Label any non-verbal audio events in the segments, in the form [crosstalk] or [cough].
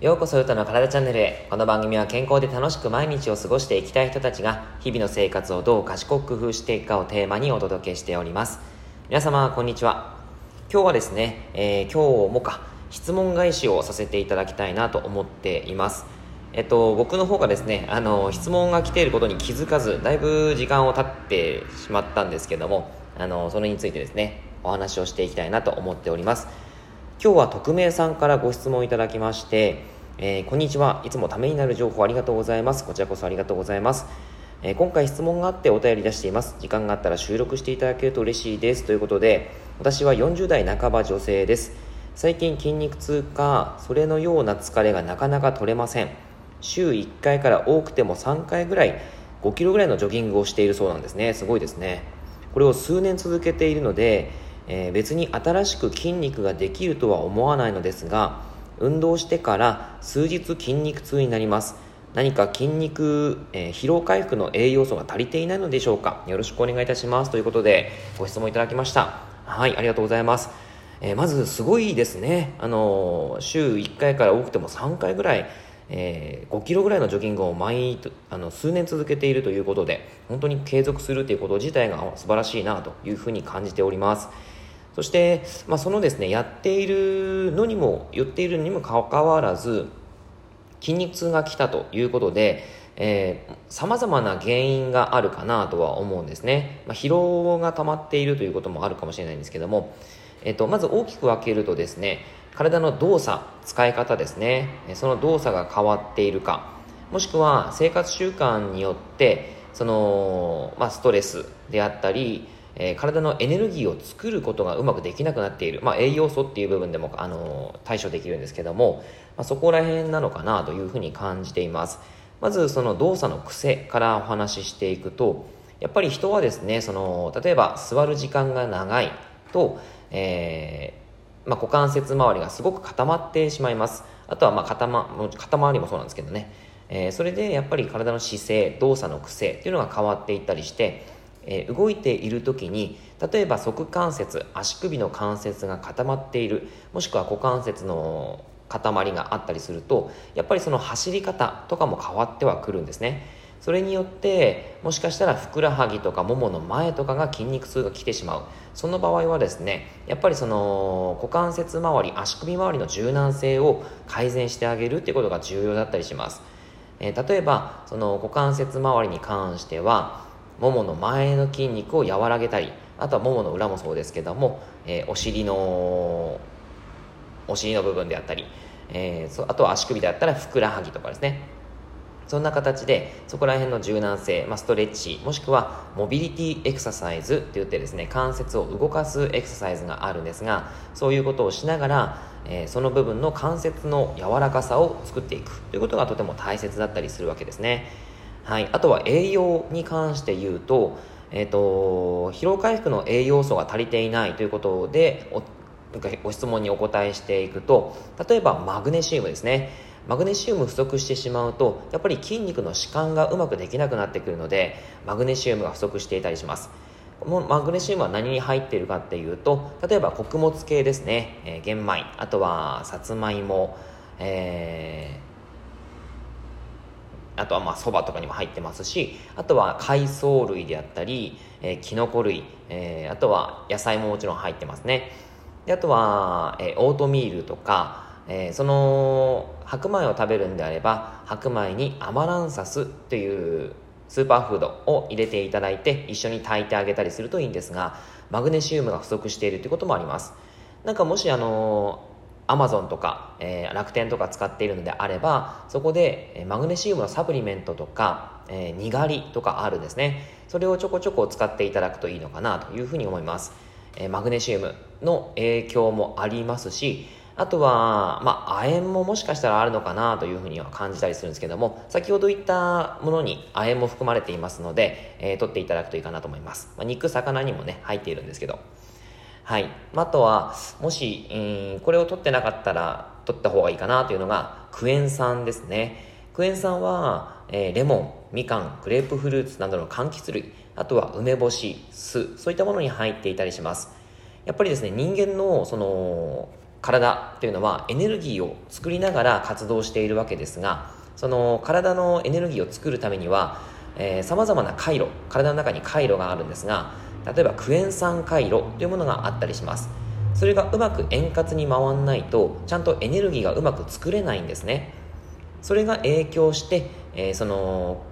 ようこそゆたの体チャンネルへ。この番組は健康で楽しく毎日を過ごしていきたい人たちが日々の生活をどう賢く工夫していくかをテーマにお届けしております。皆様こんにちは。今日はですね、えー、今日もか質問返しをさせていただきたいなと思っています。えっと、僕の方がですね、あの、質問が来ていることに気づかず、だいぶ時間を経ってしまったんですけども、あの、それについてですね、お話をしていきたいなと思っております。今日は匿名さんからご質問いただきまして、えー、こんにちは。いつもためになる情報ありがとうございます。こちらこそありがとうございます。えー、今回質問があってお便り出しています。時間があったら収録していただけると嬉しいです。ということで、私は40代半ば女性です。最近筋肉痛か、それのような疲れがなかなか取れません。週1回から多くても3回ぐらい5キロぐらいのジョギングをしているそうなんですねすごいですねこれを数年続けているので、えー、別に新しく筋肉ができるとは思わないのですが運動してから数日筋肉痛になります。何か筋肉、えー、疲労回復の栄養素が足りていないのでしょうか。よろしくお願いいたします。ということでご質問いただきました。はいありがとうございます。えー、まずすごいですね、あのー、週1回から多くても3回ぐらいえー、5キロぐらいのジョギングを毎あの数年続けているということで本当に継続するということ自体が素晴らしいなというふうに感じております。そして、まあ、そのですねやっているのにも言っているにもかかわらず筋肉痛が来たということでさまざまな原因があるかなとは思うんですね、まあ、疲労が溜まっているということもあるかもしれないんですけども、えっと、まず大きく分けるとですね体の動作使い方ですね。その動作が変わっているかもしくは生活習慣によってその、まあ、ストレスであったり、えー、体のエネルギーを作ることがうまくできなくなっている、まあ、栄養素っていう部分でもあの対処できるんですけども、まあ、そこら辺なのかなというふうに感じています。まずその動作の癖からお話ししていくとやっぱり人はですねその例えば座る時間が長いと、えまあ、股関節周りがすごく固まってしまいます。あとはまあ肩,、ま、肩周りもそうなんですけどね、え、それでやっぱり体の姿勢動作の癖っていうのが変わっていったりして、えー、動いている時に例えば側関節足首の関節が固まっているもしくは股関節の塊があったりするとやっぱりその走り方とかも変わってはくるんですね。それによってもしかしたらふくらはぎとかももの前とかが筋肉痛が来てしまう。その場合はですねやっぱりその股関節周り足首周りの柔軟性を改善してあげるっていうことが重要だったりします、えー、例えばその股関節周りに関してはももの前の筋肉を和らげたりあとはももの裏もそうですけども、えー、お尻のお尻の部分であったり、えー、あとは足首であったらふくらはぎとかですね。そんな形でそこら辺の柔軟性、まあ、ストレッチもしくはモビリティエクササイズって言ってですね関節を動かすエクササイズがあるんですがそういうことをしながら、えー、その部分の関節の柔らかさを作っていく。ということがとても大切だったりするわけですね、はい、あとは栄養に関して言うと,、えーと、疲労回復の栄養素が足りていないということでご質問にお答えしていくと例えばマグネシウムですね。マグネシウム不足してしまうとやっぱり筋肉の弛緩がうまくできなくなってくるのでマグネシウムが不足していたりします。このマグネシウムは何に入っているかっていうと例えば穀物系ですね、えー、玄米。あとはさつまいも、えー、あとはまあそばとかにも入ってますしあとは海藻類であったり、えー、キノコ類、えー、あとは野菜ももちろん入ってますね。であとは、えー、オートミールとかえー、その白米を食べるんであれば白米にアマランサスというスーパーフードを入れていただいて一緒に炊いてあげたりするといいんですがマグネシウムが不足しているということもあります。なんかもしあのアマゾンとか、えー、楽天とか使っているのであればそこで、マグネシウムのサプリメントとか、えー、にがりとかあるんですねそれをちょこちょこ使っていただくといいのかなというふうに思います、えマグネシウムの影響もありますしあとは、まあ、亜鉛ももしかしたらあるのかなというふうには感じたりするんですけども、先ほど言ったものに亜鉛も含まれていますので、えー、取っていただくといいかなと思います。まあ、肉、魚にもね、入っているんですけど。はい。あとは、もし、うん、これを取ってなかったら、取った方がいいかなというのが、クエン酸ですね。クエン酸は、えー、レモン、みかん、グレープフルーツなどの柑橘類、あとは梅干し、酢、そういったものに入っていたりします。やっぱりですね、人間の、その、体というのはエネルギーを作りながら活動しているわけですがその体のエネルギーを作るためにはさまざまな回路体の中に回路があるんですが例えばクエン酸回路というものがあったりします。それがうまく円滑に回らないとちゃんとエネルギーがうまく作れないんですね。それが影響して、えー、その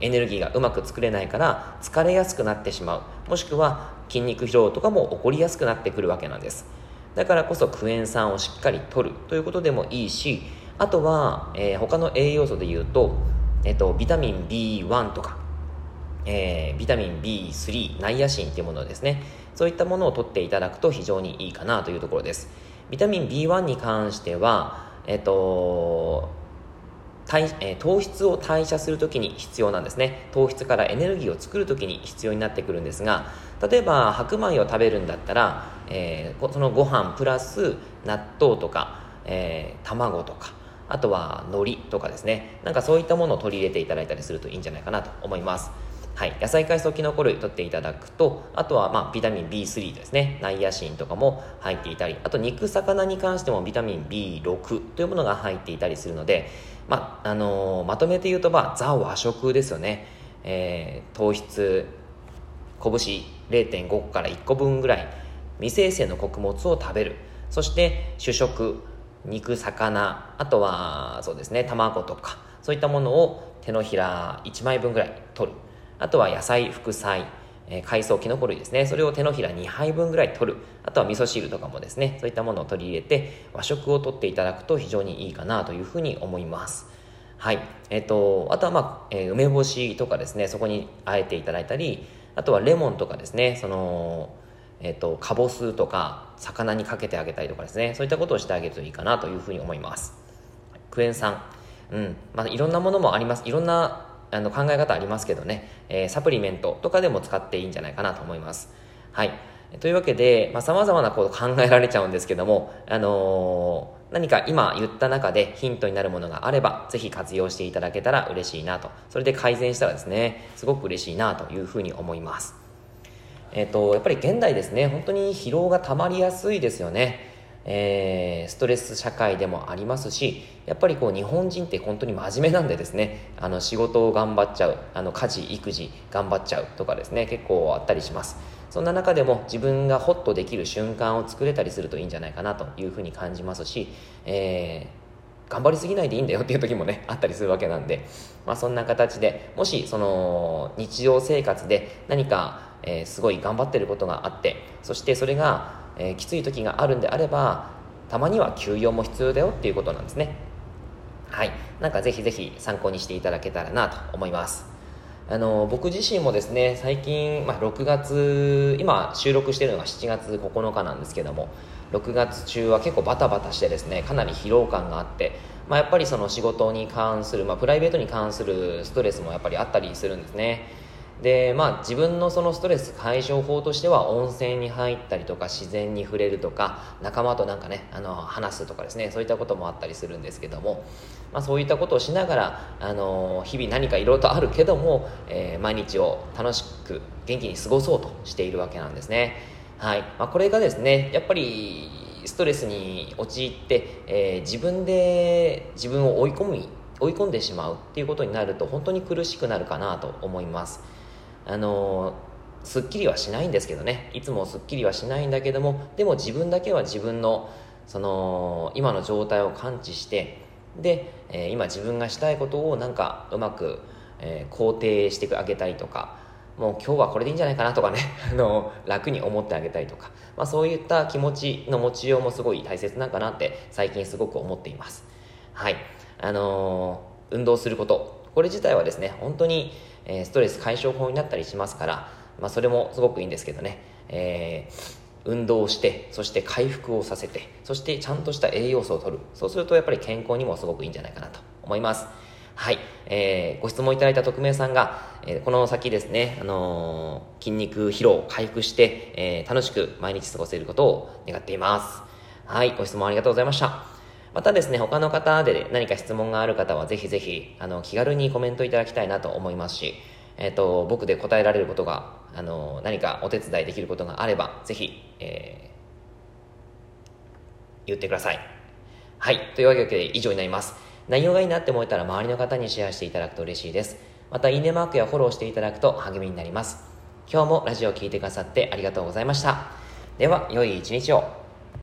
エネルギーがうまく作れないから疲れやすくなってしまう。もしくは筋肉疲労とかも起こりやすくなってくるわけなんです。だからこそクエン酸をしっかり取るということでもいいしあとは、えー、他の栄養素で言うと、えっと、ビタミン B1 とか、えー、ビタミン B3 ナイアシンっていうものですね。そういったものを取っていただくと非常にいいかなというところです。ビタミン B1 に関してはえっと体えー、糖質を代謝するときに必要なんですね。糖質からエネルギーを作るときに必要になってくるんですが例えば白米を食べるんだったら、えー、そのご飯プラス納豆とか、えー、卵とかあとは海苔とかですね。なんかそういったものを取り入れていただいたりするといいんじゃないかなと思います。はい、野菜海藻キノコ類取っていただくとあとはまあビタミン B3 ですね。ナイアシンとかも入っていたりあと肉魚に関してもビタミン B6 というものが入っていたりするので、まあのー、まとめて言うと、まあ、ザ和食ですよね、えー、糖質拳0.5から1個分ぐらい未生成の穀物を食べる。そして主食肉魚あとはそうですね卵とかそういったものを手のひら1枚分ぐらい取る。あとは野菜、副菜、え、海藻、きのこ類ですね。それを手のひら2杯分ぐらい取る。あとは味噌汁とかもですね、そういったものを取り入れて、和食をとっていただくと非常にいいかなというふうに思います。はい。えっ、ー、と、あとはまあ、え、梅干しとかですね、そこにあえていただいたり、あとはレモンとかですね、その、えっ、ー、と、かぼすとか、魚にかけてあげたりとかですね、そういったことをしてあげるといいかなというふうに思います。クエン酸。うん。まあ、いろんなものもあります。いろんなあの考え方ありますけどね、えー、サプリメントとかでも使っていいんじゃないかなと思います。はい。というわけで、まあ、様々なこと考えられちゃうんですけども、あのー、何か今言った中でヒントになるものがあれば、ぜひ活用していただけたら嬉しいなと。それで改善したらですね、すごく嬉しいなというふうに思います。えっ、ー、と、やっぱり現代ですね、本当に疲労が溜まりやすいですよね。えー、ストレス社会でもありますしやっぱりこう日本人って本当に真面目なんでですねあの仕事を頑張っちゃうあの家事育児頑張っちゃうとかですね結構あったりします。そんな中でも自分がホッとできる瞬間を作れたりするといいんじゃないかなというふうに感じますし、えー、頑張りすぎないでいいんだよっていう時もね [laughs] あったりするわけなんで、まあ、そんな形でもしその日常生活で何か、えー、すごい頑張ってることがあってそしてそれがえー、きつい時があるんであればたまには休養も必要だよっていうことなんですね。はい。なんかぜひぜひ参考にしていただけたらなと思います。あの僕自身もですね最近、まあ、6月今収録してるのが7月9日なんですけども6月中は結構バタバタしてですねかなり疲労感があって、まあ、やっぱりその仕事に関する、まあ、プライベートに関するストレスもやっぱりあったりするんですね。でまあ自分のそのストレス解消法としては温泉に入ったりとか自然に触れるとか仲間となんかねあの話すとかですねそういったこともあったりするんですけども、まあ、そういったことをしながらあの日々何かいろいろとあるけども、えー、毎日を楽しく元気に過ごそうとしているわけなんですね。はい、まあ、これがですねやっぱりストレスに陥って、えー、自分で自分を追い込み追い込んでしまうっていうことになると本当に苦しくなるかなと思います。あのすっきりはしないんですけどね。いつもすっきりはしないんだけどもでも自分だけは自分のその今の状態を感知してで、えー、今自分がしたいことをなんかうまく、えー、肯定してあげたりとかもう今日はこれでいいんじゃないかなとかね [laughs] あの楽に思ってあげたりとか、まあ、そういった気持ちの持ちようもすごい大切なんかなって最近すごく思っています。はい。あのー、運動すること。これ自体はですね本当にえストレス解消法になったりしますから、まあ、それもすごくいいんですけどね、えー運動をしてそして回復をさせてそしてちゃんとした栄養素を取る。そうするとやっぱり健康にもすごくいいんじゃないかなと思います。はい、えー、ご質問いただいた匿名さんが、えー、この先ですね、あのー、筋肉疲労回復して、えー、楽しく毎日過ごせることを願っています。はい。ご質問ありがとうございました。またですね、他の方で何か質問がある方はぜひぜひ、あの、気軽にコメントいただきたいなと思いますし、えっ、ー、と、僕で答えられることが、あの、何かお手伝いできることがあれば、ぜひ、え言ってください。はい。というわけで以上になります。内容がいいなって思えたら周りの方にシェアしていただくと嬉しいです。また、いいねマークやフォローしていただくと励みになります。今日もラジオを聴いてくださってありがとうございました。では、良い一日を。